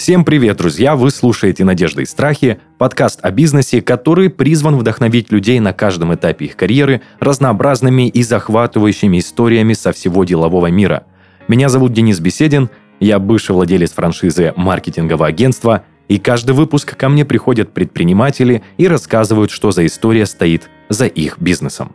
Всем привет, друзья! Вы слушаете «Надежды и страхи» – подкаст о бизнесе, который призван вдохновить людей на каждом этапе их карьеры разнообразными и захватывающими историями со всего делового мира. Меня зовут Денис Беседин, я бывший владелец франшизы маркетингового агентства, и каждый выпуск ко мне приходят предприниматели и рассказывают, что за история стоит за их бизнесом.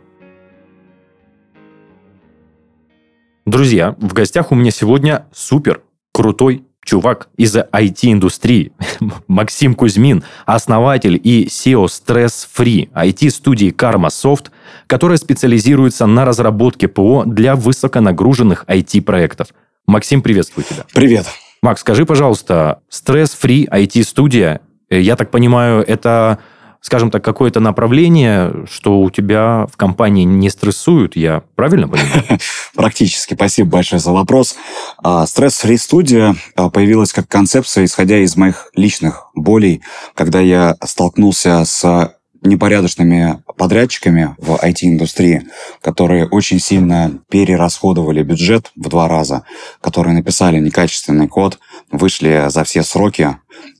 Друзья, в гостях у меня сегодня супер крутой чувак из IT-индустрии, Максим Кузьмин, основатель и SEO Stress Free IT-студии Karma Soft, которая специализируется на разработке ПО для высоконагруженных IT-проектов. Максим, приветствую тебя. Привет. Макс, скажи, пожалуйста, Stress Free IT-студия, э, я так понимаю, это скажем так, какое-то направление, что у тебя в компании не стрессуют, я правильно понимаю? Практически. Спасибо большое за вопрос. А, Стресс-фри студия а, появилась как концепция, исходя из моих личных болей, когда я столкнулся с непорядочными подрядчиками в IT-индустрии, которые очень сильно перерасходовали бюджет в два раза, которые написали некачественный код, вышли за все сроки.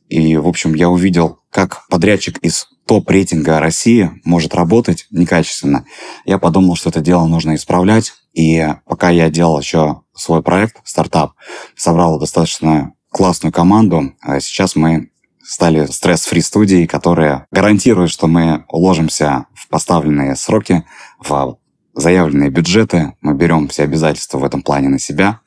И, в общем, я увидел, как подрядчик из топ-рейтинга России может работать некачественно, я подумал, что это дело нужно исправлять. И пока я делал еще свой проект, стартап, собрал достаточно классную команду, а сейчас мы стали стресс-фри студией, которая гарантирует, что мы уложимся в поставленные сроки, в заявленные бюджеты, мы берем все обязательства в этом плане на себя.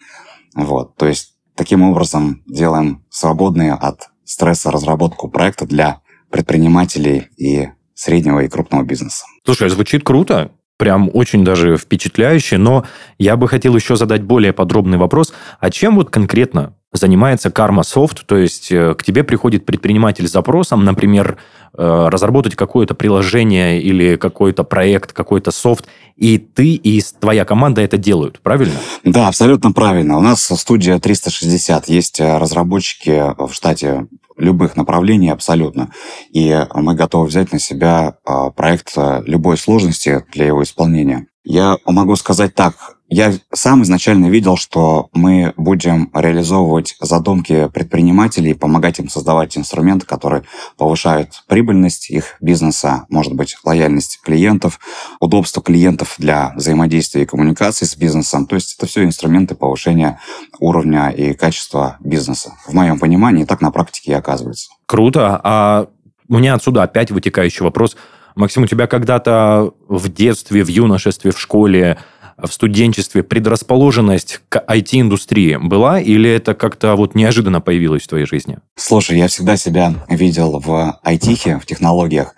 Вот, то есть таким образом делаем свободные от стресса разработку проекта для предпринимателей и среднего и крупного бизнеса. Слушай, звучит круто, прям очень даже впечатляюще, но я бы хотел еще задать более подробный вопрос. А чем вот конкретно занимается Karma Soft? То есть э, к тебе приходит предприниматель с запросом, например, э, разработать какое-то приложение или какой-то проект, какой-то софт, и ты и твоя команда это делают, правильно? Да, абсолютно правильно. У нас студия 360, есть э, разработчики в штате любых направлений абсолютно. И мы готовы взять на себя а, проект а, любой сложности для его исполнения. Я могу сказать так, я сам изначально видел, что мы будем реализовывать задумки предпринимателей, помогать им создавать инструменты, которые повышают прибыльность их бизнеса, может быть, лояльность клиентов, удобство клиентов для взаимодействия и коммуникации с бизнесом. То есть это все инструменты повышения уровня и качества бизнеса. В моем понимании так на практике и оказывается. Круто. А у меня отсюда опять вытекающий вопрос. Максим, у тебя когда-то в детстве, в юношестве, в школе в студенчестве предрасположенность к IT-индустрии была, или это как-то вот неожиданно появилось в твоей жизни? Слушай, я всегда себя видел в IT, в технологиях,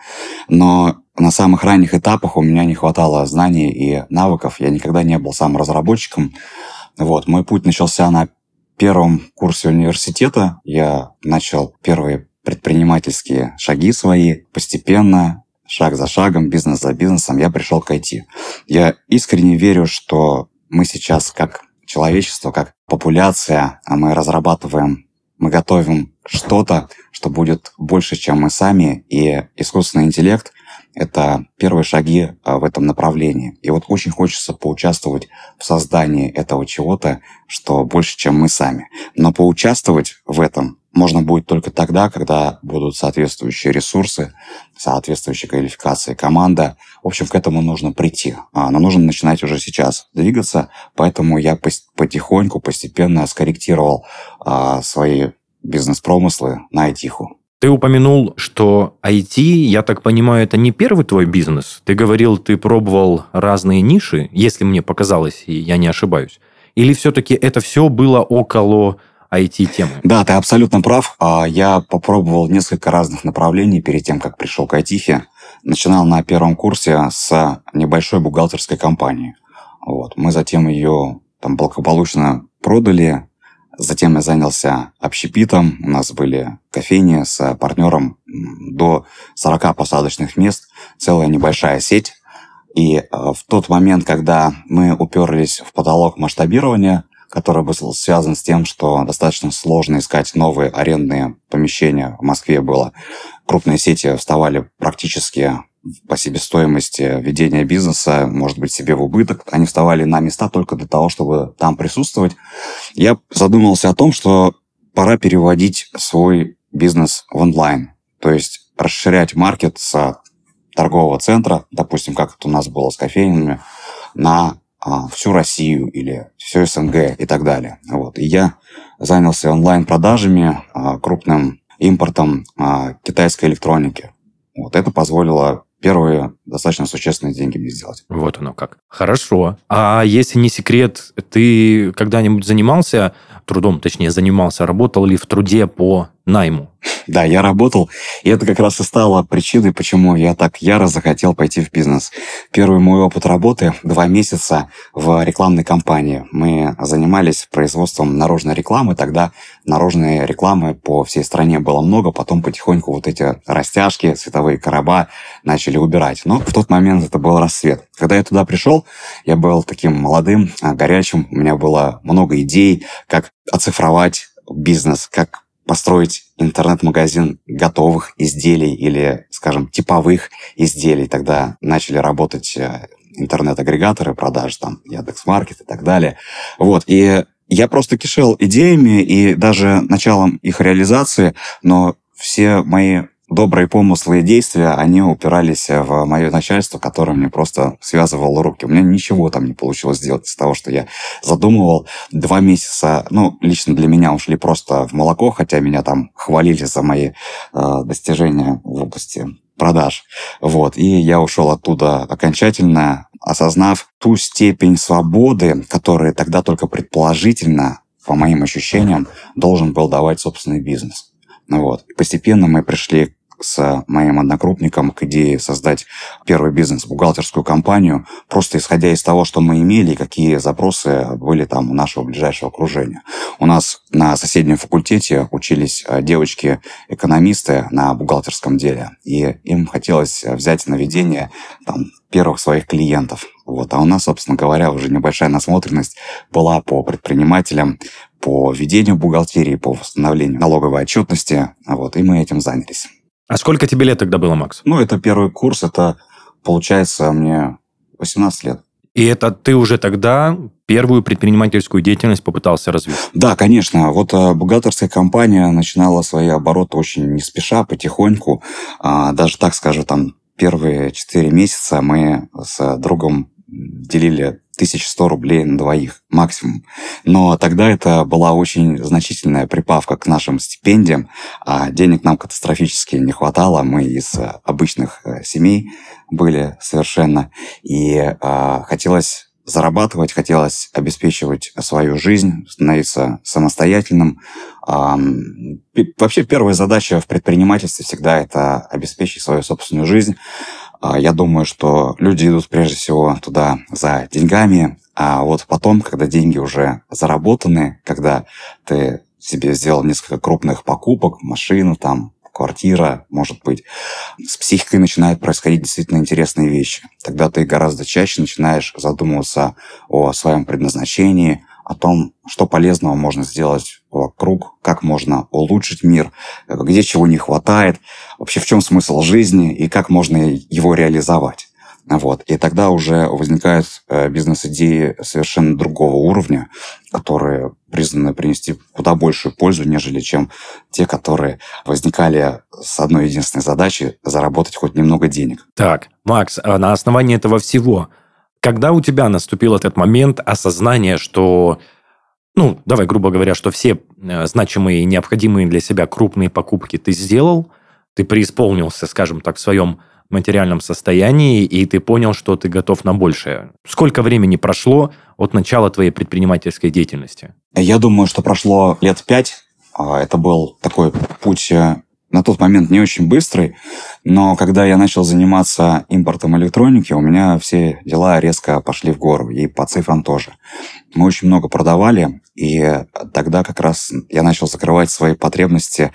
но на самых ранних этапах у меня не хватало знаний и навыков. Я никогда не был сам разработчиком. Вот, мой путь начался на первом курсе университета. Я начал первые предпринимательские шаги свои. Постепенно шаг за шагом, бизнес за бизнесом, я пришел к IT. Я искренне верю, что мы сейчас как человечество, как популяция, а мы разрабатываем, мы готовим что-то, что будет больше, чем мы сами, и искусственный интеллект — это первые шаги а, в этом направлении. И вот очень хочется поучаствовать в создании этого чего-то, что больше, чем мы сами. Но поучаствовать в этом можно будет только тогда, когда будут соответствующие ресурсы, соответствующая квалификация команда. В общем, к этому нужно прийти. А, но нужно начинать уже сейчас двигаться, поэтому я потихоньку, постепенно скорректировал а, свои бизнес-промыслы на айтиху. Ты упомянул, что IT, я так понимаю, это не первый твой бизнес. Ты говорил, ты пробовал разные ниши, если мне показалось, и я не ошибаюсь. Или все-таки это все было около IT-темы. Да, ты абсолютно прав. А, я попробовал несколько разных направлений перед тем, как пришел к IT. Начинал на первом курсе с небольшой бухгалтерской компании. Вот. Мы затем ее там благополучно продали. Затем я занялся общепитом. У нас были кофейни с партнером до 40 посадочных мест. Целая небольшая сеть. И э, в тот момент, когда мы уперлись в потолок масштабирования, который был связан с тем, что достаточно сложно искать новые арендные помещения в Москве было. Крупные сети вставали практически по себестоимости ведения бизнеса, может быть, себе в убыток. Они вставали на места только для того, чтобы там присутствовать. Я задумался о том, что пора переводить свой бизнес в онлайн. То есть расширять маркет с торгового центра, допустим, как это у нас было с кофейнями, на а, всю Россию или всю СНГ и так далее. Вот. И я занялся онлайн-продажами, а, крупным импортом а, китайской электроники. Вот это позволило первые достаточно существенные деньги мне сделать. Вот оно как. Хорошо. А если не секрет, ты когда-нибудь занимался трудом, точнее, занимался, работал ли в труде по найму? Да, я работал, и это как раз и стало причиной, почему я так яро захотел пойти в бизнес. Первый мой опыт работы – два месяца в рекламной кампании. Мы занимались производством наружной рекламы, тогда наружной рекламы по всей стране было много, потом потихоньку вот эти растяжки, световые короба начали убирать. Но в тот момент это был рассвет. Когда я туда пришел, я был таким молодым, горячим, у меня было много идей, как оцифровать бизнес, как построить интернет-магазин готовых изделий или, скажем, типовых изделий. Тогда начали работать э, интернет-агрегаторы продаж, там, Яндекс.Маркет и так далее. Вот, и я просто кишел идеями и даже началом их реализации, но все мои добрые помыслы и действия, они упирались в мое начальство, которое мне просто связывало руки. У меня ничего там не получилось сделать из того, что я задумывал. Два месяца, ну, лично для меня ушли просто в молоко, хотя меня там хвалили за мои э, достижения в области продаж. Вот. И я ушел оттуда окончательно, осознав ту степень свободы, которая тогда только предположительно, по моим ощущениям, должен был давать собственный бизнес. Вот. Постепенно мы пришли с моим однокрупником к идее создать первый бизнес, бухгалтерскую компанию, просто исходя из того, что мы имели, какие запросы были там у нашего ближайшего окружения. У нас на соседнем факультете учились э, девочки-экономисты на бухгалтерском деле, и им хотелось взять на ведение там, первых своих клиентов. Вот. А у нас, собственно говоря, уже небольшая насмотренность была по предпринимателям, по ведению бухгалтерии, по восстановлению налоговой отчетности. Вот, и мы этим занялись. А сколько тебе лет тогда было, Макс? Ну, это первый курс, это, получается, мне 18 лет. И это ты уже тогда первую предпринимательскую деятельность попытался развить? Да, конечно. Вот э, бухгалтерская компания начинала свои обороты очень не спеша, потихоньку. А, даже так скажу, там первые четыре месяца мы с другом делили 1100 рублей на двоих максимум. Но тогда это была очень значительная прибавка к нашим стипендиям, а денег нам катастрофически не хватало. Мы из обычных э, семей были совершенно. И э, хотелось зарабатывать, хотелось обеспечивать свою жизнь, становиться самостоятельным. Вообще первая задача в предпринимательстве всегда это обеспечить свою собственную жизнь. А, я думаю, что люди идут прежде всего туда за деньгами, а вот потом, когда деньги уже заработаны, когда ты себе сделал несколько крупных покупок, машину там, квартира, может быть, с психикой начинают происходить действительно интересные вещи. Тогда ты гораздо чаще начинаешь задумываться о своем предназначении, о том, что полезного можно сделать вокруг, как можно улучшить мир, где чего не хватает, вообще в чем смысл жизни и как можно его реализовать. Вот. И тогда уже возникают э, бизнес-идеи совершенно другого уровня, которые признаны принести куда большую пользу, нежели чем те, которые возникали с одной единственной задачей – заработать хоть немного денег. Так, Макс, а на основании этого всего, когда у тебя наступил этот момент осознания, что ну, давай, грубо говоря, что все э, значимые и необходимые для себя крупные покупки ты сделал, ты преисполнился, скажем так, в своем материальном состоянии, и ты понял, что ты готов на большее. Сколько времени прошло от начала твоей предпринимательской деятельности? Я думаю, что прошло лет пять. А, это был такой путь э, на тот момент не очень быстрый, но когда я начал заниматься импортом электроники, у меня все дела резко пошли в гору, и по цифрам тоже. Мы очень много продавали, и тогда как раз я начал закрывать свои потребности,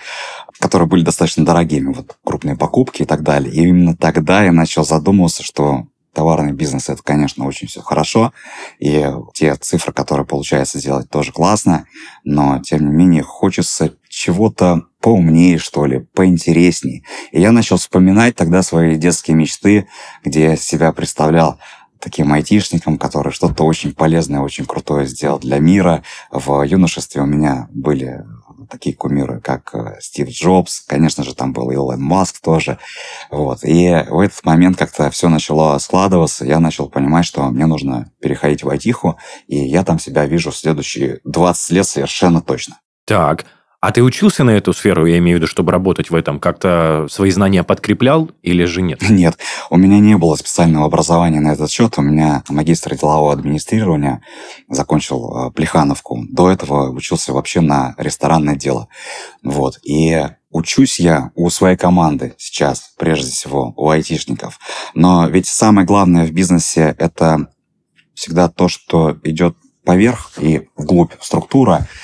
которые были достаточно дорогими, вот крупные покупки и так далее. И именно тогда я начал задумываться, что товарный бизнес это, конечно, очень все хорошо, и те цифры, которые получается сделать, тоже классно, но тем не менее хочется чего-то поумнее, что ли, поинтереснее. И я начал вспоминать тогда свои детские мечты, где я себя представлял таким айтишником, который что-то очень полезное, очень крутое сделал для мира. В юношестве у меня были такие кумиры, как э, Стив Джобс, конечно же, там был Илон Маск тоже. Вот. И в этот момент как-то все начало складываться, я начал понимать, что мне нужно переходить в айтиху, и я там себя вижу в следующие 20 лет совершенно точно. Так, а ты учился на эту сферу, я имею в виду, чтобы работать в этом? Как-то свои знания подкреплял или же нет? Нет, у меня не было специального образования на этот счет. У меня магистр делового администрирования, закончил э, Плехановку. До этого учился вообще на ресторанное дело. Вот. И учусь я у своей команды сейчас, прежде всего, у айтишников. Но ведь самое главное в бизнесе – это всегда то, что идет поверх и вглубь структура –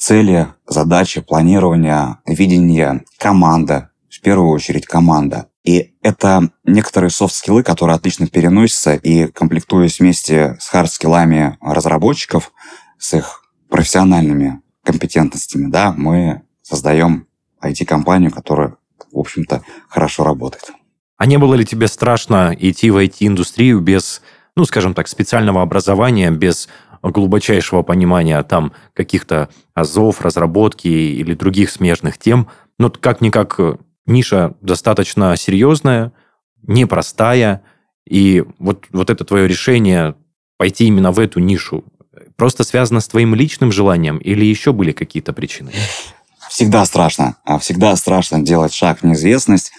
цели, задачи, планирование, видение, команда, в первую очередь команда. И это некоторые софт-скиллы, которые отлично переносятся и комплектуясь вместе с хард-скиллами разработчиков, с их профессиональными компетентностями, да, мы создаем IT-компанию, которая, в общем-то, хорошо работает. А не было ли тебе страшно идти в IT-индустрию без, ну, скажем так, специального образования, без глубочайшего понимания там каких-то азов, разработки или других смежных тем. Но как-никак э, ниша достаточно серьезная, непростая, и вот, вот это твое решение пойти именно в эту нишу просто связано с твоим личным желанием или еще были какие-то причины? Всегда страшно. А всегда страшно делать шаг в неизвестность.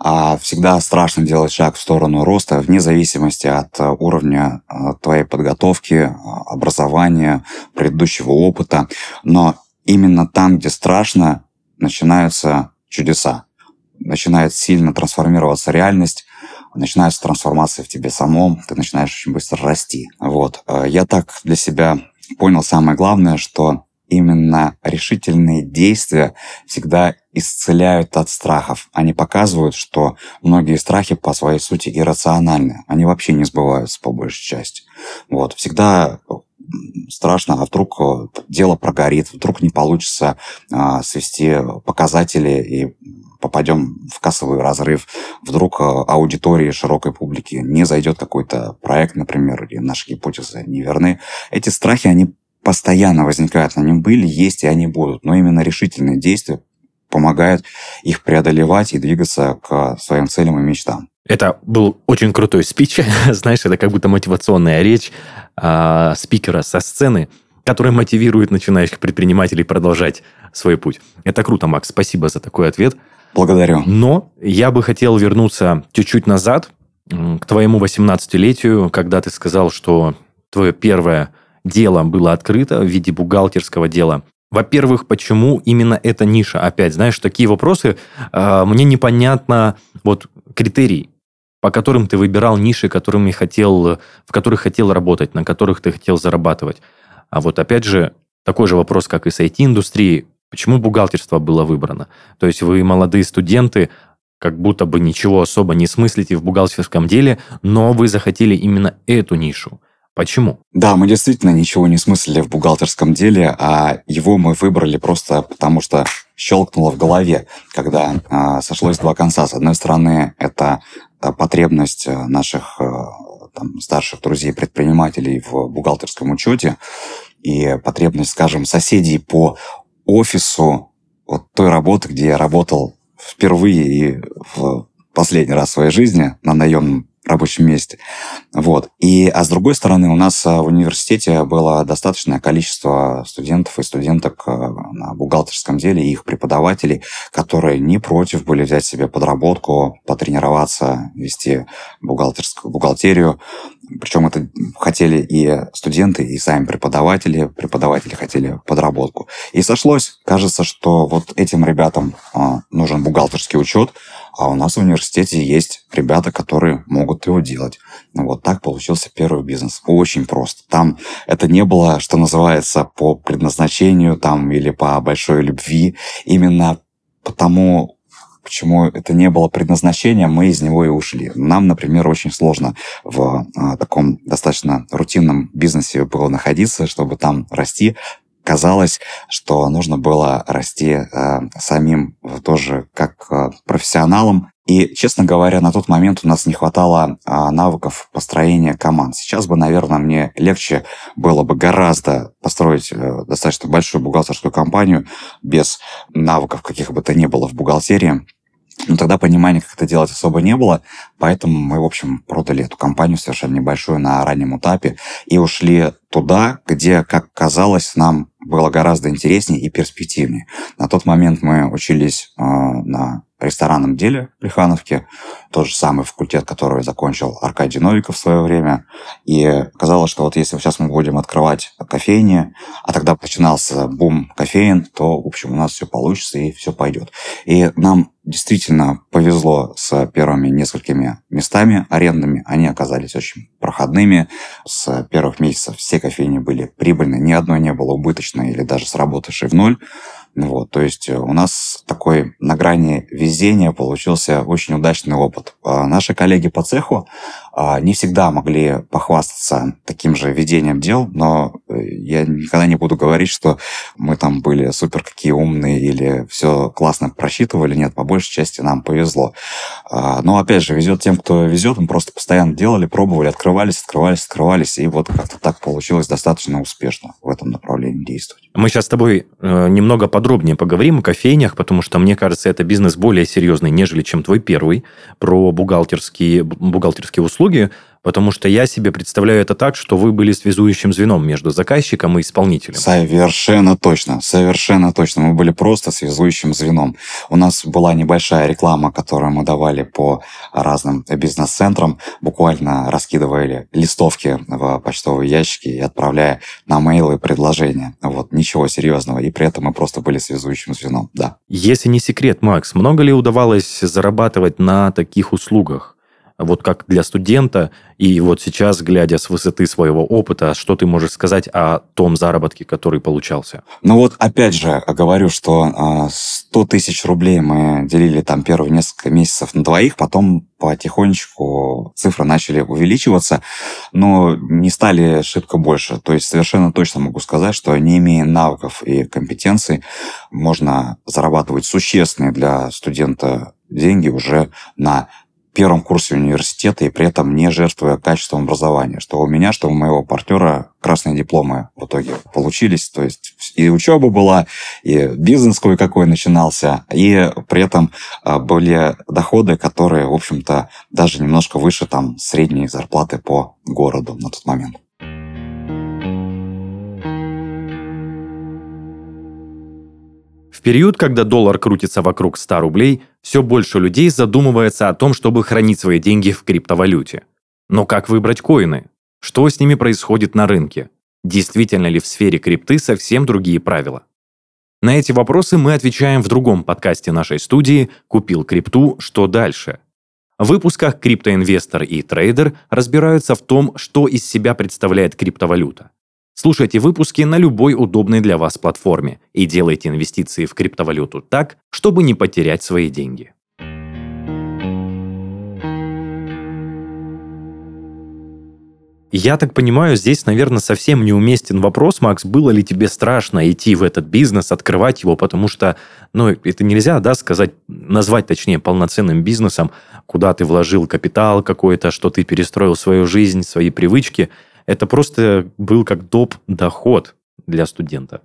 А всегда страшно делать шаг в сторону роста, вне зависимости от э, уровня э, твоей подготовки, э, образования, предыдущего опыта. Но именно там, где страшно, начинаются чудеса. Начинает сильно трансформироваться реальность, начинается трансформация в тебе самом, ты начинаешь очень быстро расти. Вот. Я так для себя понял самое главное, что именно решительные действия всегда исцеляют от страхов. Они показывают, что многие страхи по своей сути иррациональны. Они вообще не сбываются по большей части. Вот. Всегда страшно, а вдруг э, дело прогорит, вдруг не получится а, свести показатели и попадем в кассовый разрыв, вдруг э, аудитории широкой публики не зайдет какой-то проект, например, или наши гипотезы не верны. Эти страхи, они постоянно возникают, они были, есть и они будут. Но именно решительные действия помогают их преодолевать и двигаться к своим целям и мечтам. Это был очень крутой спич. Знаешь, это как будто мотивационная речь э, спикера со сцены, который мотивирует начинающих предпринимателей продолжать свой путь. Это круто, Макс. Спасибо за такой ответ. Благодарю. Но я бы хотел вернуться чуть-чуть назад, к твоему 18-летию, когда ты сказал, что твое первое дело было открыто в виде бухгалтерского дела. Во-первых, почему именно эта ниша? Опять, знаешь, такие вопросы, э, мне непонятно вот критерий, по которым ты выбирал ниши, которыми хотел, в которых хотел работать, на которых ты хотел зарабатывать. А вот опять же, такой же вопрос, как и с IT-индустрией, почему бухгалтерство было выбрано? То есть вы молодые студенты, как будто бы ничего особо не смыслите в бухгалтерском деле, но вы захотели именно эту нишу. Почему? Да, мы действительно ничего не смыслили в бухгалтерском деле, а его мы выбрали просто потому, что щелкнуло в голове, когда э, сошлось два конца. С одной стороны, это э, потребность э, наших э, там, старших друзей-предпринимателей в бухгалтерском учете и потребность, скажем, соседей по офису вот той работы, где я работал впервые и в последний раз в своей жизни на наемном рабочем месте. Вот. И, а с другой стороны, у нас а, в университете было достаточное количество студентов и студенток а, на бухгалтерском деле и их преподавателей, которые не против были взять себе подработку, потренироваться, вести бухгалтерскую бухгалтерию. Причем это хотели и студенты, и сами преподаватели. Преподаватели хотели подработку. И сошлось. Кажется, что вот этим ребятам а, нужен бухгалтерский учет, а у нас в университете есть ребята, которые могут его делать. Вот так получился первый бизнес. Очень просто. Там это не было, что называется, по предназначению там или по большой любви. Именно потому, почему это не было предназначением, мы из него и ушли. Нам, например, очень сложно в а, таком достаточно рутинном бизнесе было находиться, чтобы там расти, казалось, что нужно было расти э, самим тоже как э, профессионалом. И, честно говоря, на тот момент у нас не хватало э, навыков построения команд. Сейчас бы, наверное, мне легче было бы гораздо построить э, достаточно большую бухгалтерскую компанию без навыков каких бы то ни было в бухгалтерии. Но тогда понимания, как это делать, особо не было, поэтому мы, в общем, продали эту компанию совершенно небольшую на раннем этапе и ушли туда, где, как казалось, нам было гораздо интереснее и перспективнее. На тот момент мы учились э, на ресторанном деле в Плехановке, тот же самый факультет, который закончил Аркадий Новиков в свое время. И казалось, что вот если сейчас мы будем открывать кофейни, а тогда начинался бум кофеин, то, в общем, у нас все получится и все пойдет. И нам действительно повезло с первыми несколькими местами арендными. Они оказались очень проходными. С первых месяцев все кофейни были прибыльны, ни одной не было убыточной или даже сработавшей в ноль. Вот, то есть у нас такой на грани везения получился очень удачный опыт. А наши коллеги по цеху а, не всегда могли похвастаться таким же ведением дел, но э, я никогда не буду говорить, что мы там были супер какие умные или все классно просчитывали. Нет, по большей части нам повезло. А, но опять же, везет тем, кто везет. Мы просто постоянно делали, пробовали, открывались, открывались, открывались. И вот как-то так получилось достаточно успешно в этом направлении действовать. Мы сейчас с тобой э, немного подробнее поговорим о кофейнях, потому что, мне кажется, это бизнес более серьезный, нежели чем твой первый, про бухгалтерские, бухгалтерские услуги услуги, потому что я себе представляю это так, что вы были связующим звеном между заказчиком и исполнителем. Совершенно точно, совершенно точно. Мы были просто связующим звеном. У нас была небольшая реклама, которую мы давали по разным бизнес-центрам, буквально раскидывали листовки в почтовые ящики и отправляя на мейлы предложения. Вот, ничего серьезного. И при этом мы просто были связующим звеном, да. Если не секрет, Макс, много ли удавалось зарабатывать на таких услугах? Вот как для студента, и вот сейчас, глядя с высоты своего опыта, что ты можешь сказать о том заработке, который получался? Ну вот, опять же, говорю, что 100 а, тысяч рублей мы делили там первые несколько месяцев на двоих, потом потихонечку цифры начали увеличиваться, но не стали шибко больше. То есть совершенно точно могу сказать, что не имея навыков и компетенций, можно зарабатывать существенные для студента деньги уже на первом курсе университета и при этом не жертвуя качеством образования. Что у меня, что у моего партнера красные дипломы в итоге получились. То есть и учеба была, и бизнес кое-какой начинался, и при этом а, были доходы, которые, в общем-то, даже немножко выше там средней зарплаты по городу на тот момент. В период, когда доллар крутится вокруг 100 рублей, все больше людей задумывается о том, чтобы хранить свои деньги в криптовалюте. Но как выбрать коины? Что с ними происходит на рынке? Действительно ли в сфере крипты совсем другие правила? На эти вопросы мы отвечаем в другом подкасте нашей студии «Купил крипту. Что дальше?». В выпусках «Криптоинвестор» и «Трейдер» разбираются в том, что из себя представляет криптовалюта. Слушайте выпуски на любой удобной для вас платформе и делайте инвестиции в криптовалюту так, чтобы не потерять свои деньги. Я так понимаю, здесь, наверное, совсем неуместен вопрос, Макс, было ли тебе страшно идти в этот бизнес, открывать его, потому что, ну, это нельзя, да, сказать, назвать, точнее, полноценным бизнесом, куда ты вложил капитал какой-то, что ты перестроил свою жизнь, свои привычки – это просто был как доп. доход для студента.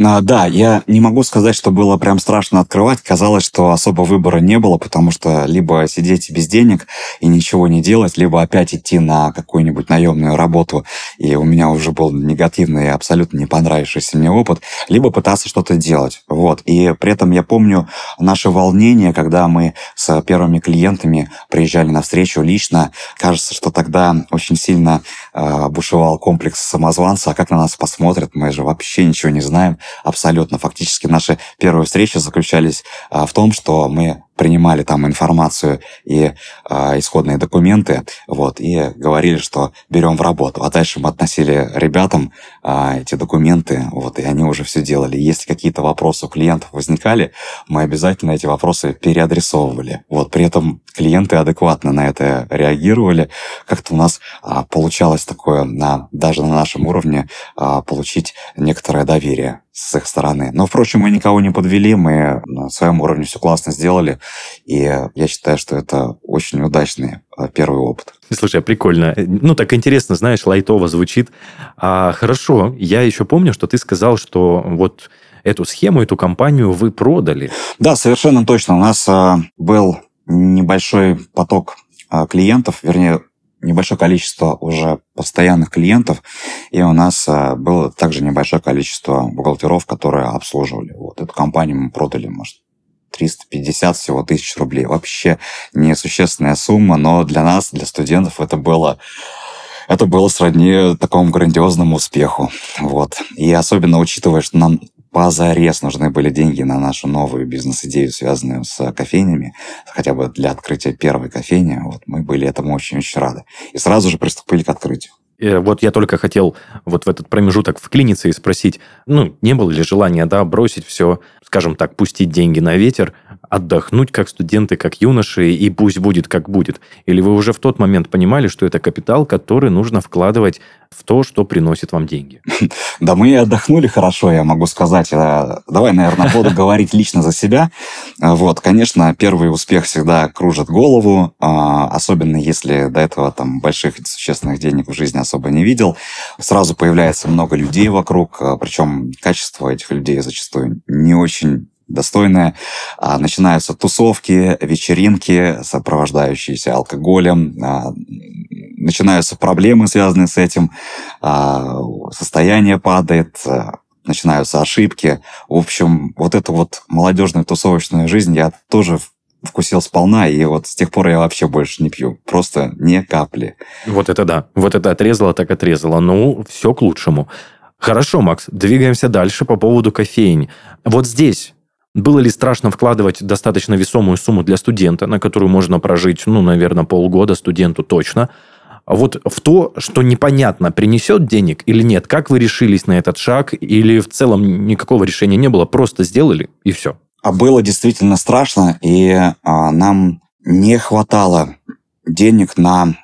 А, да, я не могу сказать, что было прям страшно открывать. Казалось, что особо выбора не было, потому что либо сидеть без денег и ничего не делать, либо опять идти на какую-нибудь наемную работу, и у меня уже был негативный абсолютно не понравившийся мне опыт, либо пытаться что-то делать. Вот. И при этом я помню наше волнение, когда мы с первыми клиентами приезжали на встречу лично. Кажется, что тогда очень сильно бушевал комплекс самозванца, а как на нас посмотрят, мы же вообще ничего не знаем абсолютно. Фактически наши первые встречи заключались а, в том, что мы принимали там информацию и э, исходные документы, вот, и говорили, что берем в работу. А дальше мы относили ребятам э, эти документы, вот, и они уже все делали. Если какие-то вопросы у клиентов возникали, мы обязательно эти вопросы переадресовывали. Вот, при этом клиенты адекватно на это реагировали. Как-то у нас а, получалось такое, на, даже на нашем уровне, а, получить некоторое доверие с их стороны. Но, впрочем, мы никого не подвели, мы на своем уровне все классно сделали, и я считаю, что это очень удачный а, первый опыт. Слушай, прикольно. Ну, так интересно, знаешь, лайтово звучит. А, хорошо, я еще помню, что ты сказал, что вот эту схему, эту компанию вы продали. Да, совершенно точно. У нас а, был небольшой поток а, клиентов, вернее, небольшое количество уже постоянных клиентов, и у нас а, было также небольшое количество бухгалтеров, которые обслуживали. Вот эту компанию мы продали, может, 350 всего тысяч рублей. Вообще несущественная сумма, но для нас, для студентов, это было это было сродни такому грандиозному успеху. Вот. И особенно учитывая, что нам позарез нужны были деньги на нашу новую бизнес-идею, связанную с кофейнями, хотя бы для открытия первой кофейни, вот, мы были этому очень-очень рады. И сразу же приступили к открытию. Э, вот я только хотел вот в этот промежуток вклиниться и спросить, ну, не было ли желания, да, бросить все, скажем так, пустить деньги на ветер, отдохнуть как студенты, как юноши, и пусть будет как будет? Или вы уже в тот момент понимали, что это капитал, который нужно вкладывать в то, что приносит вам деньги? Да мы и отдохнули хорошо, я могу сказать. Э, давай, наверное, буду говорить лично за себя. Э, вот, конечно, первый успех всегда кружит голову, особенно если до этого там больших существенных денег в жизни особо не видел. Сразу появляется много людей вокруг, э, причем качество этих людей зачастую не очень достойное. А, начинаются тусовки, вечеринки, сопровождающиеся алкоголем. А, начинаются проблемы, связанные с этим. А, состояние падает, начинаются ошибки. В общем, вот эту вот молодежную тусовочную жизнь я тоже вкусил сполна, и вот с тех пор я вообще больше не пью. Просто не капли. Вот это да. Вот это отрезало, так отрезало. Ну, все к лучшему. Хорошо, Макс, двигаемся дальше по поводу кофейни. Вот здесь было ли страшно вкладывать достаточно весомую сумму для студента, на которую можно прожить, ну, наверное, полгода студенту точно, а вот в то, что непонятно, принесет денег или нет, как вы решились на этот шаг, или в целом никакого решения не было, просто сделали и все? А было действительно страшно, и а, нам не хватало денег на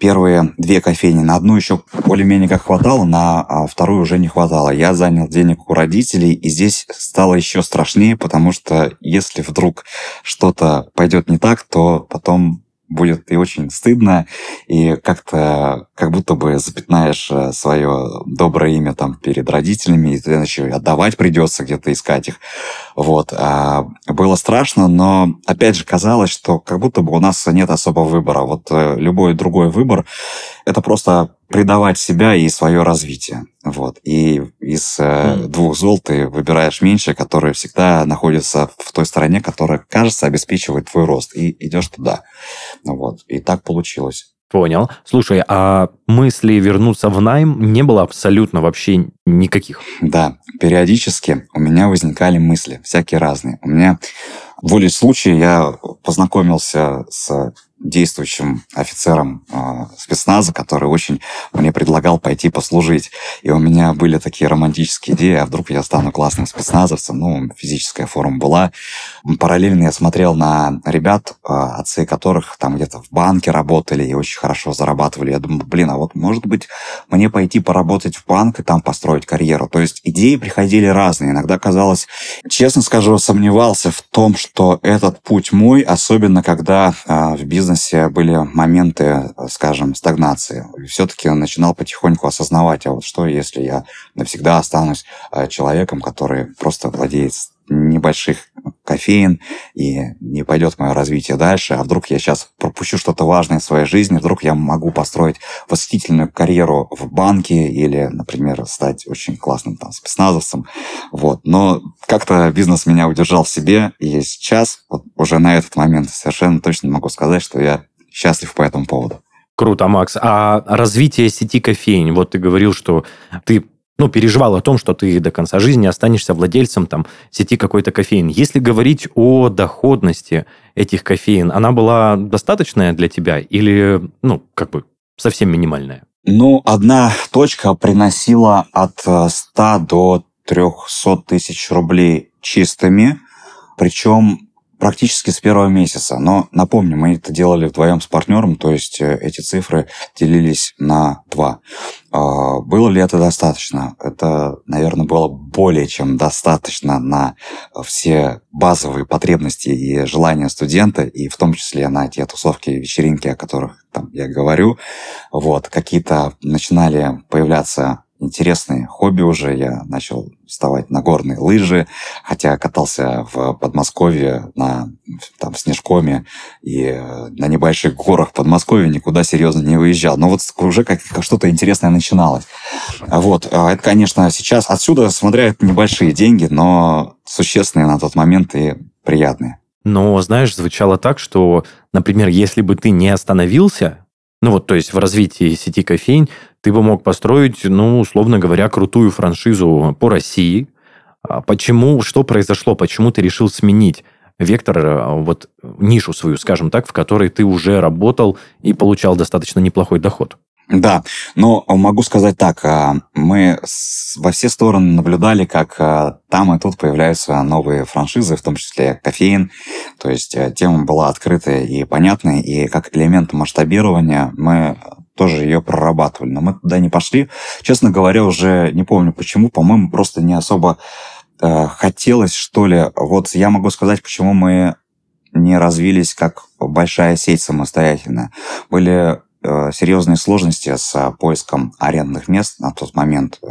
первые две кофейни. На одну еще более-менее как хватало, на а, вторую уже не хватало. Я занял денег у родителей, и здесь стало еще страшнее, потому что если вдруг что-то пойдет не так, то потом будет и очень стыдно, и как-то как будто бы запятнаешь э, свое доброе имя там перед родителями, и ты еще отдавать придется, где-то искать их. Вот. А было страшно, но опять же казалось, что как будто бы у нас нет особого выбора. Вот э, любой другой выбор — это просто предавать себя и свое развитие. Вот. И из э, двух зол ты выбираешь меньше, которые всегда находятся в той стороне, которая, кажется, обеспечивает твой рост, и идешь туда. Вот. И так получилось. Понял. Слушай, а мысли вернуться в найм не было абсолютно вообще никаких? Да, периодически у меня возникали мысли, всякие разные. У меня волей случая я познакомился с действующим офицером э, спецназа, который очень мне предлагал пойти послужить. И у меня были такие романтические идеи, а вдруг я стану классным спецназовцем. Ну, физическая форма была. Параллельно я смотрел на ребят, э, отцы которых там где-то в банке работали и очень хорошо зарабатывали. Я думал, блин, а вот может быть мне пойти поработать в банк и там построить карьеру. То есть идеи приходили разные. Иногда казалось, честно скажу, сомневался в том, что этот путь мой, особенно когда э, в бизнесе бизнесе были моменты, скажем, стагнации. Все-таки начинал потихоньку осознавать, а вот что, если я навсегда останусь э, человеком, который просто владеет небольших кофеин, и не пойдет мое развитие дальше, а вдруг я сейчас пропущу что-то важное в своей жизни, вдруг я могу построить восхитительную карьеру в банке или, например, стать очень классным там спецназовцем. Вот. Но как-то бизнес меня удержал в себе, и сейчас, вот уже на этот момент совершенно точно могу сказать, что я счастлив по этому поводу. Круто, Макс. А развитие сети кофеин, вот ты говорил, что ты ну, переживал о том, что ты до конца жизни останешься владельцем там сети какой-то кофеин. Если говорить о доходности этих кофеин, она была достаточная для тебя или, ну, как бы совсем минимальная? Ну, одна точка приносила от 100 э, до 300 тысяч рублей чистыми, причем практически с первого месяца. Но напомню, мы это делали вдвоем с партнером, то есть э, эти цифры делились на два. А, было ли это достаточно? Это, наверное, было более чем достаточно на все базовые потребности и желания студента, и в том числе на те тусовки и вечеринки, о которых там я говорю. Вот, какие-то начинали появляться интересные хобби уже. Я начал вставать на горные лыжи, хотя катался в Подмосковье на там, Снежкоме и э, на небольших горах Подмосковья никуда серьезно не выезжал. Но вот уже как, как что-то интересное начиналось. Вот. А это, конечно, сейчас отсюда смотрят небольшие деньги, но существенные на тот момент и приятные. Но, знаешь, звучало так, что, например, если бы ты не остановился, ну вот, то есть в развитии сети кофейн, ты бы мог построить, ну, условно говоря, крутую франшизу по России. А почему, что произошло, почему ты решил сменить вектор, а, вот нишу свою, скажем так, в которой ты уже работал и получал достаточно неплохой доход? Да, но могу сказать так, а, мы во все стороны наблюдали, как там и тут появляются новые франшизы, в том числе кофеин, то есть э, тема была открытая и понятная, и как элемент масштабирования мы тоже ее прорабатывали. Но мы туда не пошли. Честно говоря, уже не помню почему. По-моему, просто не особо э, хотелось, что ли. Вот я могу сказать, почему мы не развились как большая сеть самостоятельно. Были серьезные сложности с э, поиском арендных мест. На тот момент э,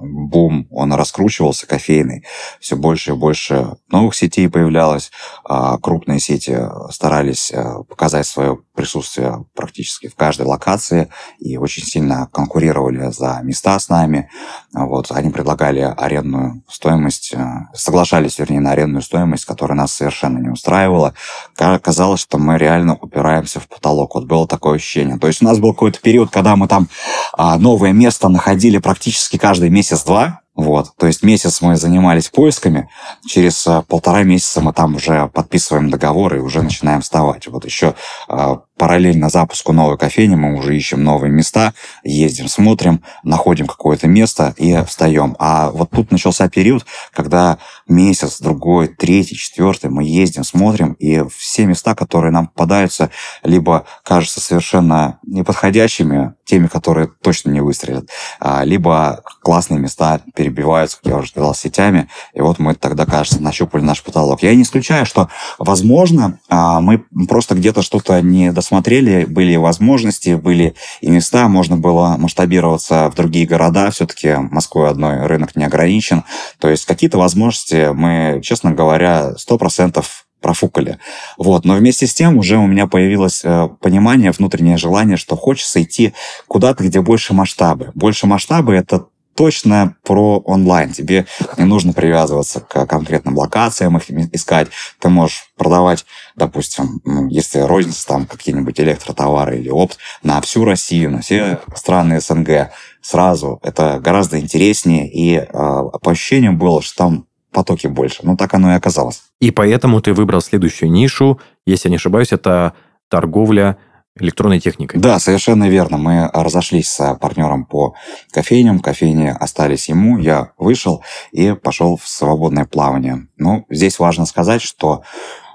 бум, он раскручивался, кофейный. Все больше и больше новых сетей появлялось. А крупные сети старались показать свое присутствие практически в каждой локации и очень сильно конкурировали за места с нами. Вот, они предлагали арендную стоимость, соглашались, вернее, на арендную стоимость, которая нас совершенно не устраивала. Казалось, что мы реально упираемся в потолок. Вот было такое ощущение. То есть у нас был какой-то период, когда мы там а, новое место находили практически каждый месяц-два. Вот, то есть месяц мы занимались поисками, через а, полтора месяца мы там уже подписываем договор и уже начинаем вставать. Вот еще а, параллельно запуску новой кофейни мы уже ищем новые места, ездим, смотрим, находим какое-то место и встаем. А вот тут начался период, когда месяц, другой, третий, четвертый мы ездим, смотрим, и все места, которые нам попадаются, либо кажутся совершенно неподходящими, теми, которые точно не выстрелят, а, либо классные места перебиваются, как я уже сказал, сетями, и вот мы тогда, кажется, нащупали наш потолок. Я не исключаю, что, возможно, а, мы просто где-то что-то не досмотрели, были возможности, были и места, можно было масштабироваться в другие города, все-таки Москвой одной рынок не ограничен, то есть какие-то возможности мы, честно говоря, сто процентов профукали. Вот. Но вместе с тем уже у меня появилось э, понимание, внутреннее желание, что хочется идти куда-то, где больше масштабы. Больше масштабы — это точно про онлайн. Тебе не нужно привязываться к конкретным локациям, их искать. Ты можешь продавать, допустим, ну, если розница, там какие-нибудь электротовары или опт, на всю Россию, на все страны СНГ сразу. Это гораздо интереснее, и э, по ощущениям было, что там потоки больше. Ну, так оно и оказалось. И поэтому ты выбрал следующую нишу, если я не ошибаюсь, это торговля электронной техникой. Да, совершенно верно. Мы разошлись с партнером по кофейням, кофейни остались ему, я вышел и пошел в свободное плавание. Ну, здесь важно сказать, что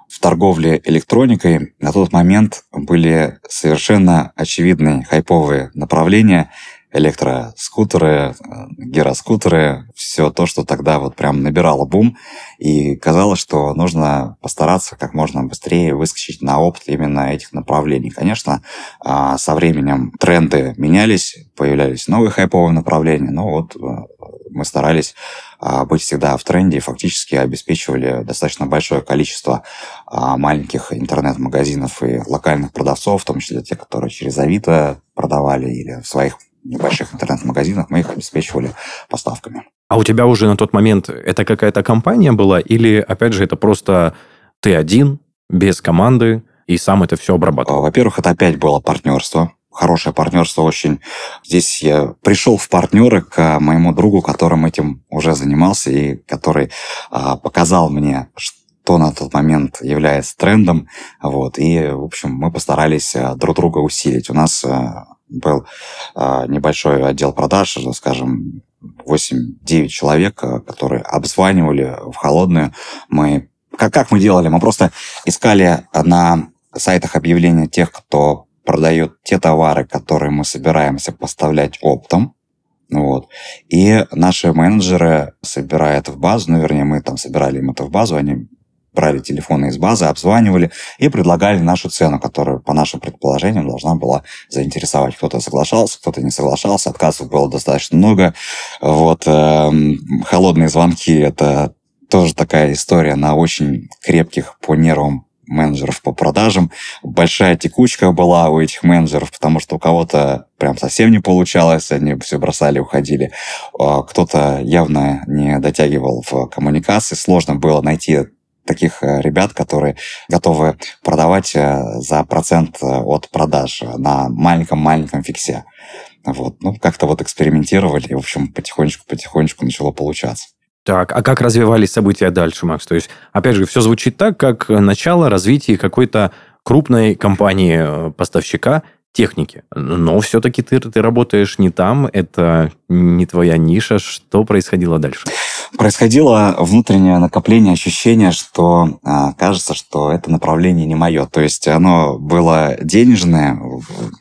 в торговле электроникой на тот момент были совершенно очевидные хайповые направления электроскутеры, гироскутеры, все то, что тогда вот прям набирало бум, и казалось, что нужно постараться как можно быстрее выскочить на опыт именно этих направлений. Конечно, а, со временем тренды менялись, появлялись новые хайповые направления, но вот э, мы старались а, быть всегда в тренде и фактически обеспечивали достаточно большое количество а, маленьких интернет-магазинов и локальных продавцов, в том числе те, которые через Авито продавали или в своих небольших интернет-магазинах мы их обеспечивали поставками. А у тебя уже на тот момент это какая-то компания была или, опять же, это просто ты один, без команды, и сам это все обрабатывал? Во-первых, это опять было партнерство хорошее партнерство очень. Здесь я пришел в партнеры к моему другу, которым этим уже занимался и который а, показал мне, что на тот момент является трендом. Вот. И, в общем, мы постарались а, друг друга усилить. У нас а, был а, небольшой отдел продаж, скажем, 8-9 человек, а, которые обзванивали в холодную. Мы как, как мы делали? Мы просто искали на сайтах объявления тех, кто продает те товары, которые мы собираемся поставлять оптом. Вот. И наши менеджеры собирают в базу, ну, вернее, мы там собирали им это в базу, они брали телефоны из базы, обзванивали и предлагали нашу цену, которая, по нашим предположениям, должна была заинтересовать. Кто-то соглашался, кто-то не соглашался, отказов было достаточно много. Вот. Э, холодные звонки – это тоже такая история на очень крепких по нервам менеджеров по продажам. Большая текучка была у этих менеджеров, потому что у кого-то прям совсем не получалось, они все бросали, уходили. А кто-то явно не дотягивал в коммуникации, сложно было найти таких э, ребят, которые готовы продавать э, за процент э, от продаж на маленьком-маленьком фиксе. Вот. Ну, как-то вот экспериментировали, и, в общем, потихонечку-потихонечку начало получаться. Так, а как развивались события дальше, Макс? То есть, опять же, все звучит так, как начало развития какой-то крупной компании-поставщика техники. Но все-таки ты, ты работаешь не там, это не твоя ниша. Что происходило дальше? Происходило внутреннее накопление ощущения, что а, кажется, что это направление не мое. То есть оно было денежное.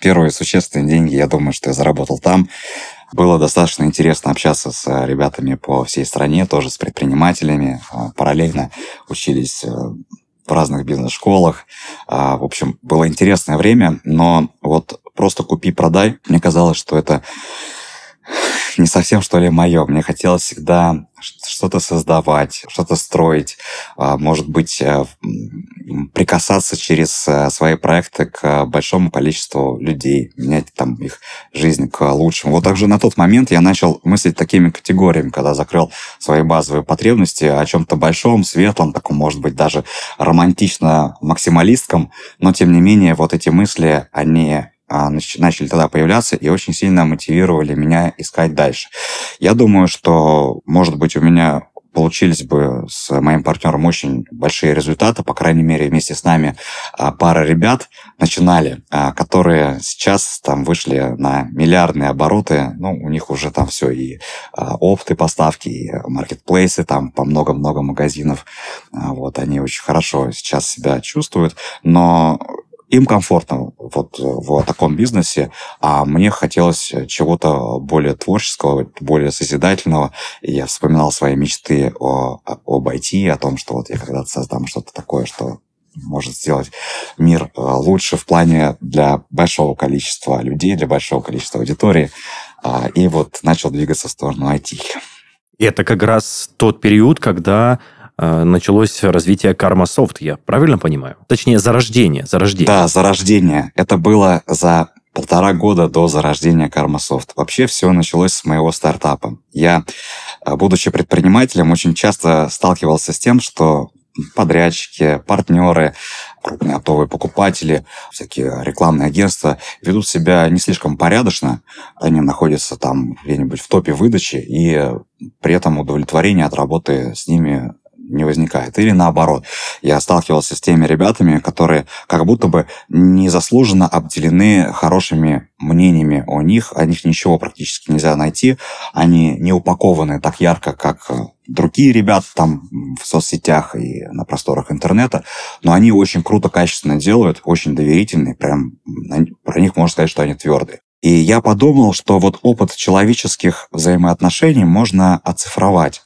Первые существенные деньги, я думаю, что я заработал там. Было достаточно интересно общаться с ребятами по всей стране, тоже с предпринимателями. А, параллельно учились э, в разных бизнес-школах. А, в общем, было интересное время, но вот просто купи-продай, мне казалось, что это не совсем, что ли, мое. Мне хотелось всегда что-то создавать, что-то строить, а, может быть, э, прикасаться через э, свои проекты к большому количеству людей, менять там их жизнь к лучшему. Вот также на тот момент я начал мыслить такими категориями, когда закрыл свои базовые потребности о чем-то большом, светлом, таком, может быть, даже романтично-максималистком, но, тем не менее, вот эти мысли, они начали тогда появляться и очень сильно мотивировали меня искать дальше. Я думаю, что, может быть, у меня получились бы с моим партнером очень большие результаты, по крайней мере, вместе с нами а, пара ребят начинали, а, которые сейчас там вышли на миллиардные обороты, ну, у них уже там все и опты поставки, и маркетплейсы, там по много-много магазинов, вот, они очень хорошо сейчас себя чувствуют, но им комфортно вот в таком бизнесе, а мне хотелось чего-то более творческого, более созидательного. И я вспоминал свои мечты о, об IT, о том, что вот я когда-то создам что-то такое, что может сделать мир э, лучше в плане для большого количества людей, для большого количества аудитории. А, и вот начал двигаться в сторону IT. Это как раз тот период, когда Э, началось развитие Karma Soft, я правильно понимаю? Точнее, зарождение, зарождение. Да, зарождение. Это было за полтора года до зарождения Soft. Вообще все началось с моего стартапа. Я, э, будучи предпринимателем, очень часто сталкивался с тем, что подрядчики, партнеры, крупные оптовые покупатели, всякие рекламные агентства ведут себя не слишком порядочно. Они находятся там где-нибудь в топе выдачи, и при этом удовлетворение от работы с ними не возникает. Или наоборот, я сталкивался с теми ребятами, которые как будто бы незаслуженно обделены хорошими мнениями о них, о них ничего практически нельзя найти, они не упакованы так ярко, как другие ребята там в соцсетях и на просторах интернета, но они очень круто, качественно делают, очень доверительные, прям про них можно сказать, что они твердые. И я подумал, что вот опыт человеческих взаимоотношений можно оцифровать.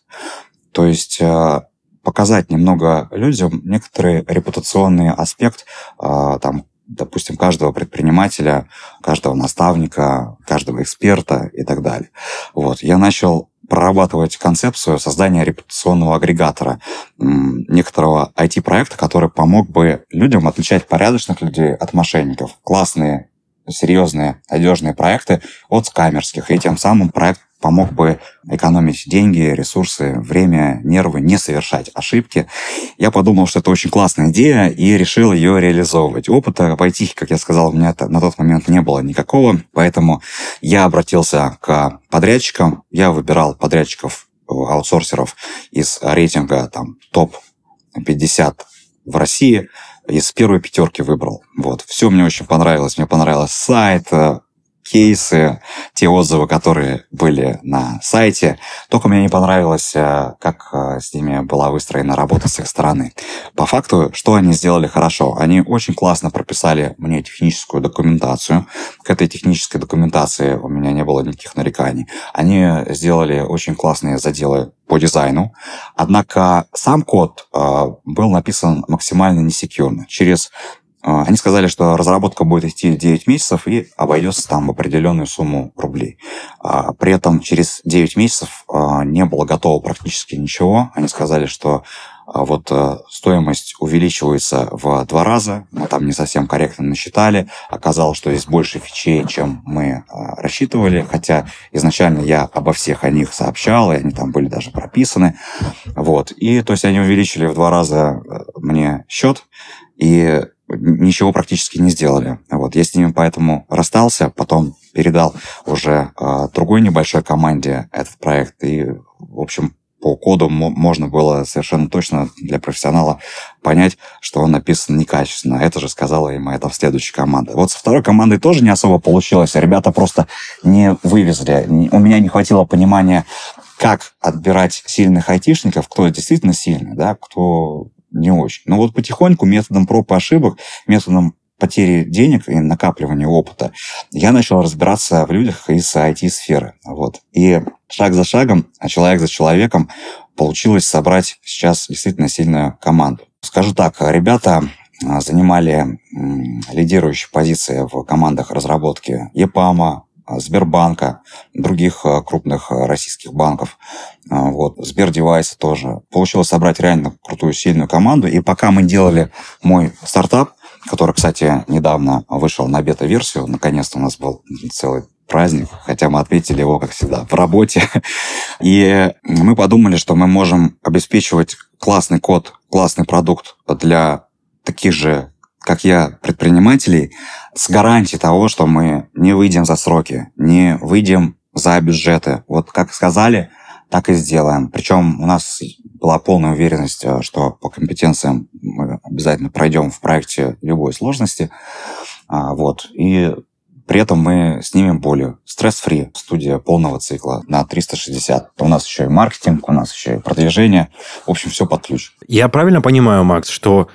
То есть э, показать немного людям некоторый репутационный аспект, а, там, допустим, каждого предпринимателя, каждого наставника, каждого эксперта и так далее. Вот. Я начал прорабатывать концепцию создания репутационного агрегатора, некоторого IT-проекта, который помог бы людям отличать порядочных людей от мошенников. Классные, серьезные, надежные проекты от скамерских. И тем самым проект помог бы экономить деньги, ресурсы, время, нервы, не совершать ошибки. Я подумал, что это очень классная идея и решил ее реализовывать. Опыта IT, как я сказал, у меня на тот момент не было никакого, поэтому я обратился к подрядчикам, я выбирал подрядчиков аутсорсеров из рейтинга там топ-50 в России, из первой пятерки выбрал. Вот. Все мне очень понравилось. Мне понравился сайт, э, кейсы, те отзывы, которые были на сайте. Только мне не понравилось, э, как э, с ними была выстроена работа с их стороны. По факту, что они сделали хорошо? Они очень классно прописали мне техническую документацию. К этой технической документации у меня не было никаких нареканий. Они сделали очень классные заделы по дизайну. Однако сам код э, был написан максимально несекьюрно. Через они сказали, что разработка будет идти 9 месяцев и обойдется там определенную сумму рублей. А, при этом через 9 месяцев а, не было готово практически ничего. Они сказали, что вот стоимость увеличивается в два раза. Мы там не совсем корректно насчитали. Оказалось, что есть больше фичей, чем мы рассчитывали. Хотя изначально я обо всех о них сообщал, и они там были даже прописаны. Вот. И то есть они увеличили в два раза э, мне счет. И ничего практически не сделали. Вот. Я с ними поэтому расстался, потом передал уже э, другой небольшой команде этот проект. И, в общем, по коду можно было совершенно точно для профессионала понять, что он написан некачественно. Это же сказала им это в следующей команде. Вот со второй командой тоже не особо получилось. Ребята просто не вывезли. У меня не хватило понимания, как отбирать сильных айтишников, кто действительно сильный, да, кто не очень. Но вот потихоньку методом проб и ошибок, методом потери денег и накапливания опыта, я начал разбираться в людях из IT-сферы. Вот. И шаг за шагом, а человек за человеком получилось собрать сейчас действительно сильную команду. Скажу так, ребята а, занимали лидирующие позиции в командах разработки ЕПАМа, Сбербанка, других э, крупных российских банков. А, вот. Сбердевайсы тоже. Получилось собрать реально крутую, сильную команду. И пока мы делали мой стартап, который, кстати, недавно вышел на бета-версию, наконец-то у нас был целый праздник, хотя мы отметили его, как всегда, в работе. И мы подумали, что мы можем обеспечивать классный код, классный продукт для таких же как я, предпринимателей, с гарантией того, что мы не выйдем за сроки, не выйдем за бюджеты. Вот как сказали, так и сделаем. Причем у нас была полная уверенность, э, что по компетенциям мы обязательно пройдем в проекте любой сложности. А, вот. И при этом мы снимем более стресс-фри студия полного цикла на 360. У нас еще и маркетинг, у нас еще и продвижение. В общем, все под ключ. Я правильно понимаю, Макс, что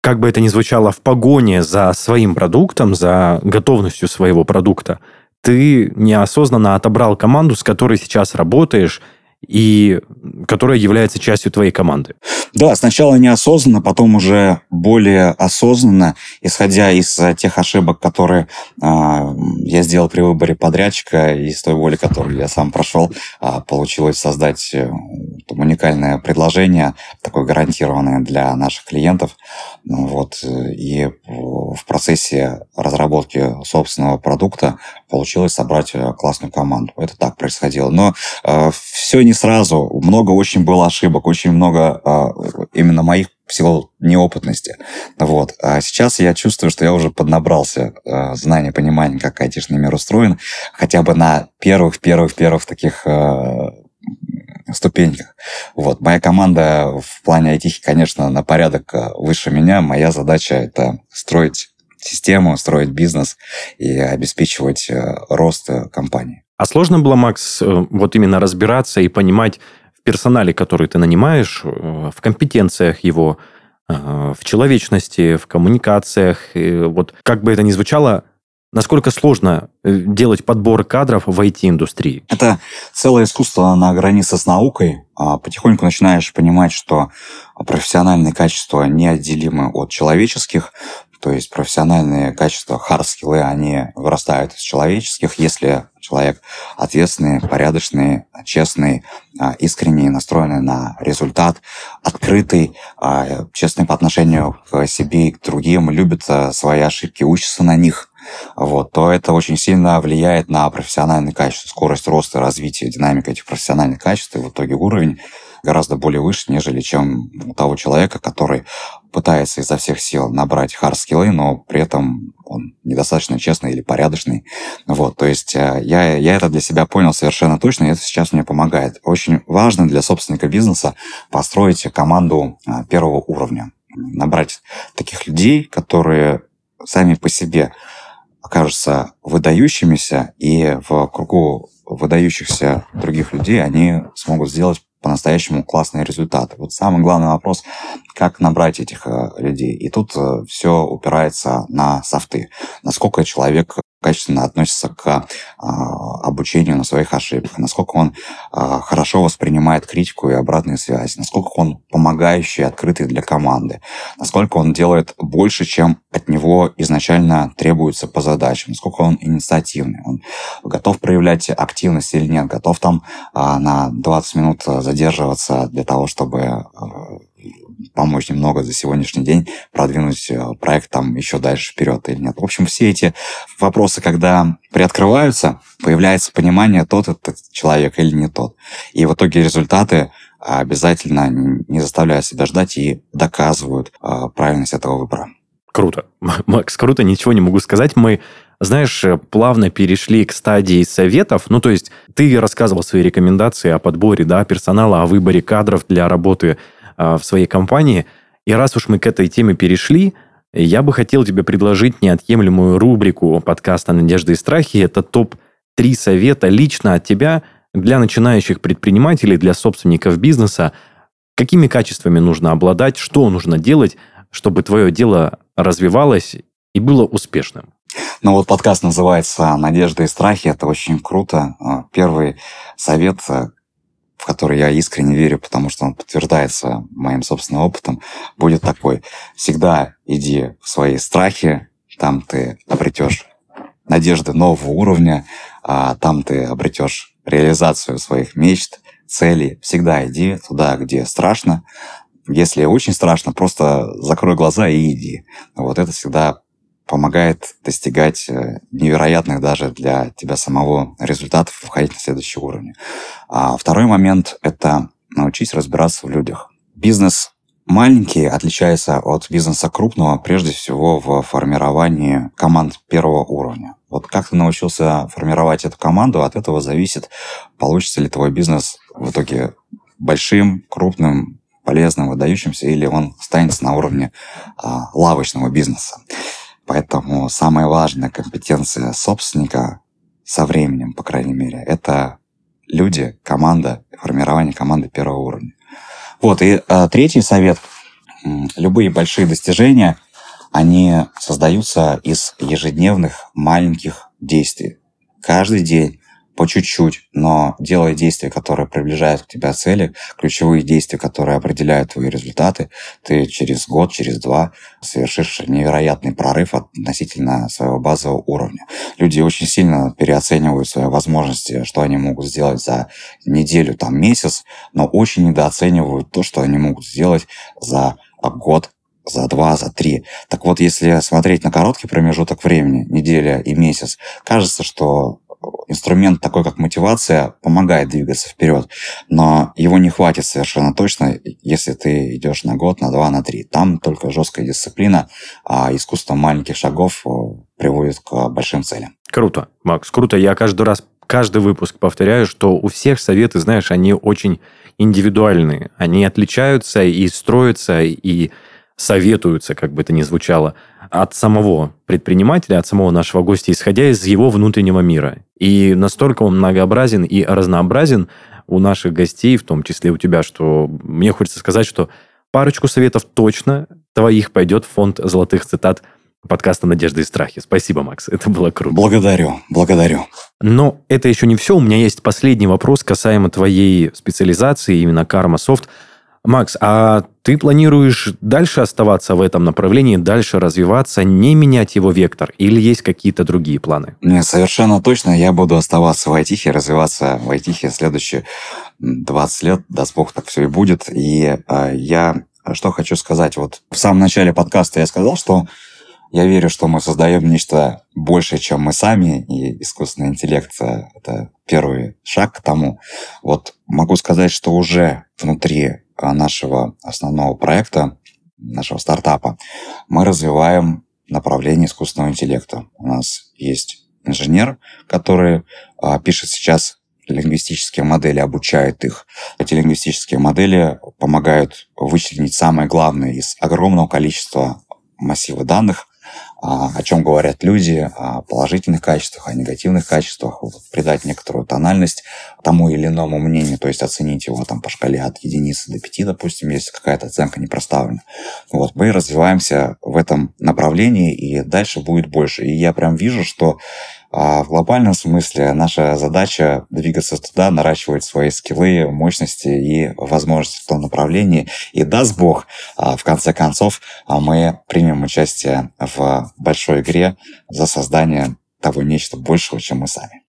как бы это ни звучало, в погоне за своим продуктом, за готовностью своего продукта, ты неосознанно отобрал команду, с которой сейчас работаешь, и которая является частью твоей команды. Да, сначала неосознанно, потом уже более осознанно, исходя из э, тех ошибок, которые э, я сделал при выборе подрядчика, и из той воли, которую я сам прошел, э, получилось создать э, уникальное предложение, такое гарантированное для наших клиентов. Вот, и в процессе разработки собственного продукта получилось собрать э, классную команду. Это так происходило. Но э, все не сразу. Много очень было ошибок, очень много э, именно моих в силу неопытности. Вот. А сейчас я чувствую, что я уже поднабрался э, знаний, понимания, как айтишный мир устроен, хотя бы на первых-первых-первых таких э, ступеньках. Вот. Моя команда в плане IT, конечно, на порядок э, выше меня. Моя задача — это строить систему, строить бизнес и обеспечивать э, рост э, компании. А сложно было, Макс, вот именно разбираться и понимать в персонале, который ты нанимаешь, в компетенциях его, в человечности, в коммуникациях. И вот как бы это ни звучало, Насколько сложно э, делать подбор кадров в IT-индустрии? Это целое искусство на границе с наукой. А потихоньку начинаешь понимать, что профессиональные качества неотделимы от человеческих. То есть профессиональные качества, хардскиллы, они вырастают из человеческих, если человек ответственный, порядочный, честный, а, искренний, настроенный на результат, открытый, а, честный по отношению к себе и к другим, любит свои ошибки, учится на них – вот, то это очень сильно влияет на профессиональные качества, скорость роста, развития, динамика этих профессиональных качеств, и в итоге уровень гораздо более выше, нежели чем у того человека, который пытается изо всех сил набрать хард-скиллы, но при этом он недостаточно честный или порядочный. Вот, то есть э, я, я это для себя понял совершенно точно, и это сейчас мне помогает. Очень важно для собственника бизнеса построить команду э, первого уровня. Набрать таких людей, которые сами по себе окажутся выдающимися, и в кругу выдающихся других людей они смогут сделать по-настоящему классные результаты. Вот самый главный вопрос, как набрать этих э, людей. И тут э, все упирается на софты. Насколько человек качественно относится к а, обучению на своих ошибках, насколько он а, хорошо воспринимает критику и обратную связь, насколько он помогающий, открытый для команды, насколько он делает больше, чем от него изначально требуется по задачам, насколько он инициативный, он готов проявлять активность или нет, готов там а, на 20 минут задерживаться для того, чтобы помочь немного за сегодняшний день продвинуть э, проект там еще дальше вперед или нет. В общем, все эти вопросы, когда приоткрываются, появляется понимание, тот этот человек или не тот. И в итоге результаты обязательно не заставляют себя ждать и доказывают э, правильность этого выбора. Круто. Макс, круто, ничего не могу сказать. Мы знаешь, э, плавно перешли к стадии советов. Ну, то есть ты рассказывал свои рекомендации о подборе да, персонала, о выборе кадров для работы а, в своей компании. И раз уж мы к этой теме перешли, я бы хотел тебе предложить неотъемлемую рубрику подкаста «Надежды и страхи». Это топ-3 совета лично от тебя для начинающих предпринимателей, для собственников бизнеса. Какими качествами нужно обладать, что нужно делать, чтобы твое дело развивалось и было успешным? Ну вот подкаст называется «Надежды и страхи». Это очень круто. А, первый совет, в который я искренне верю, потому что он подтверждается моим собственным опытом, будет такой. Всегда иди в свои страхи, там ты обретешь надежды нового уровня, а там ты обретешь реализацию своих мечт, целей. Всегда иди туда, где страшно. Если очень страшно, просто закрой глаза и иди. Вот это всегда помогает достигать э, невероятных даже для тебя самого результатов входить на следующий уровень. А второй момент – это научись разбираться в людях. Бизнес маленький отличается от бизнеса крупного прежде всего в формировании команд первого уровня. Вот как ты научился формировать эту команду, от этого зависит, получится ли твой бизнес в итоге большим, крупным, полезным, выдающимся, или он останется на уровне а, лавочного бизнеса. Поэтому самая важная компетенция собственника со временем, по крайней мере, это люди, команда, формирование команды первого уровня. Вот, и э, третий совет. Любые большие достижения, они создаются из ежедневных маленьких действий. Каждый день по чуть-чуть, но делая действия, которые приближают к тебе цели, ключевые действия, которые определяют твои результаты, ты через год, через два совершишь невероятный прорыв относительно своего базового уровня. Люди очень сильно переоценивают свои возможности, что они могут сделать за неделю, там, месяц, но очень недооценивают то, что они могут сделать за год, за два, за три. Так вот, если смотреть на короткий промежуток времени, неделя и месяц, кажется, что инструмент такой, как мотивация, помогает двигаться вперед, но его не хватит совершенно точно, если ты идешь на год, на два, на три. Там только жесткая дисциплина, а искусство маленьких шагов э, приводит к большим целям. Круто, Макс, круто. Я каждый раз, каждый выпуск повторяю, что у всех советы, знаешь, они очень индивидуальные. Они отличаются и строятся, и советуются, как бы это ни звучало, от самого предпринимателя, от самого нашего гостя, исходя из его внутреннего мира. И настолько он многообразен и разнообразен у наших гостей, в том числе у тебя, что мне хочется сказать, что парочку советов точно твоих пойдет в фонд золотых цитат подкаста «Надежды и страхи». Спасибо, Макс, это было круто. Благодарю, благодарю. Но это еще не все. У меня есть последний вопрос касаемо твоей специализации, именно Карма Софт. Макс, а ты планируешь дальше оставаться в этом направлении, дальше развиваться, не менять его вектор? Или есть какие-то другие планы? Нет, совершенно точно. Я буду оставаться в IT, развиваться в IT следующие 20 лет. Даст Бог, так все и будет. И э, я что хочу сказать. Вот в самом начале подкаста я сказал, что Я верю, что мы создаем нечто большее, чем мы сами, и искусственный интеллект — это первый шаг к тому. Вот могу сказать, что уже внутри нашего основного проекта, нашего стартапа, мы развиваем направление искусственного интеллекта. У нас есть инженер, который а, пишет сейчас лингвистические модели, обучает их. Эти лингвистические модели помогают вычленить самое главное из огромного количества массива данных, о чем говорят люди, о положительных качествах, о негативных качествах, придать некоторую тональность тому или иному мнению, то есть оценить его там по шкале от единицы до пяти, допустим, если какая-то оценка не проставлена. Вот, мы развиваемся в этом направлении, и дальше будет больше. И я прям вижу, что а в глобальном смысле наша задача двигаться туда, наращивать свои скиллы, мощности и возможности в том направлении. И даст Бог, а, в конце концов, а, мы примем участие в большой игре за создание того нечто большего, чем мы сами.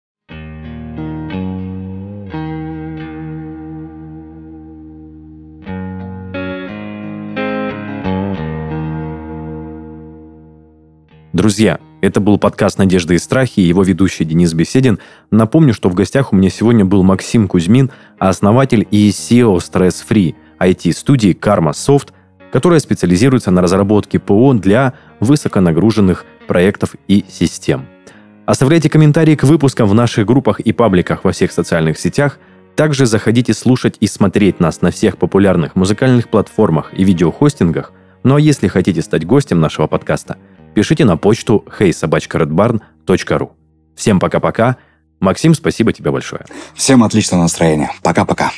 Друзья, это был подкаст «Надежды и страхи» и его ведущий Денис Беседин. Напомню, что в гостях у меня сегодня был Максим Кузьмин, основатель и SEO Stress Free IT-студии Karma Soft, которая специализируется на разработке ПО для высоконагруженных проектов и систем. Оставляйте комментарии к выпускам в наших группах и пабликах во всех социальных сетях. Также заходите слушать и смотреть нас на всех популярных музыкальных платформах и видеохостингах. Ну а если хотите стать гостем нашего подкаста – пишите на почту heysobachkaredbarn.ru. Всем пока-пока. Максим, спасибо тебе большое. Всем отличного настроения. Пока-пока.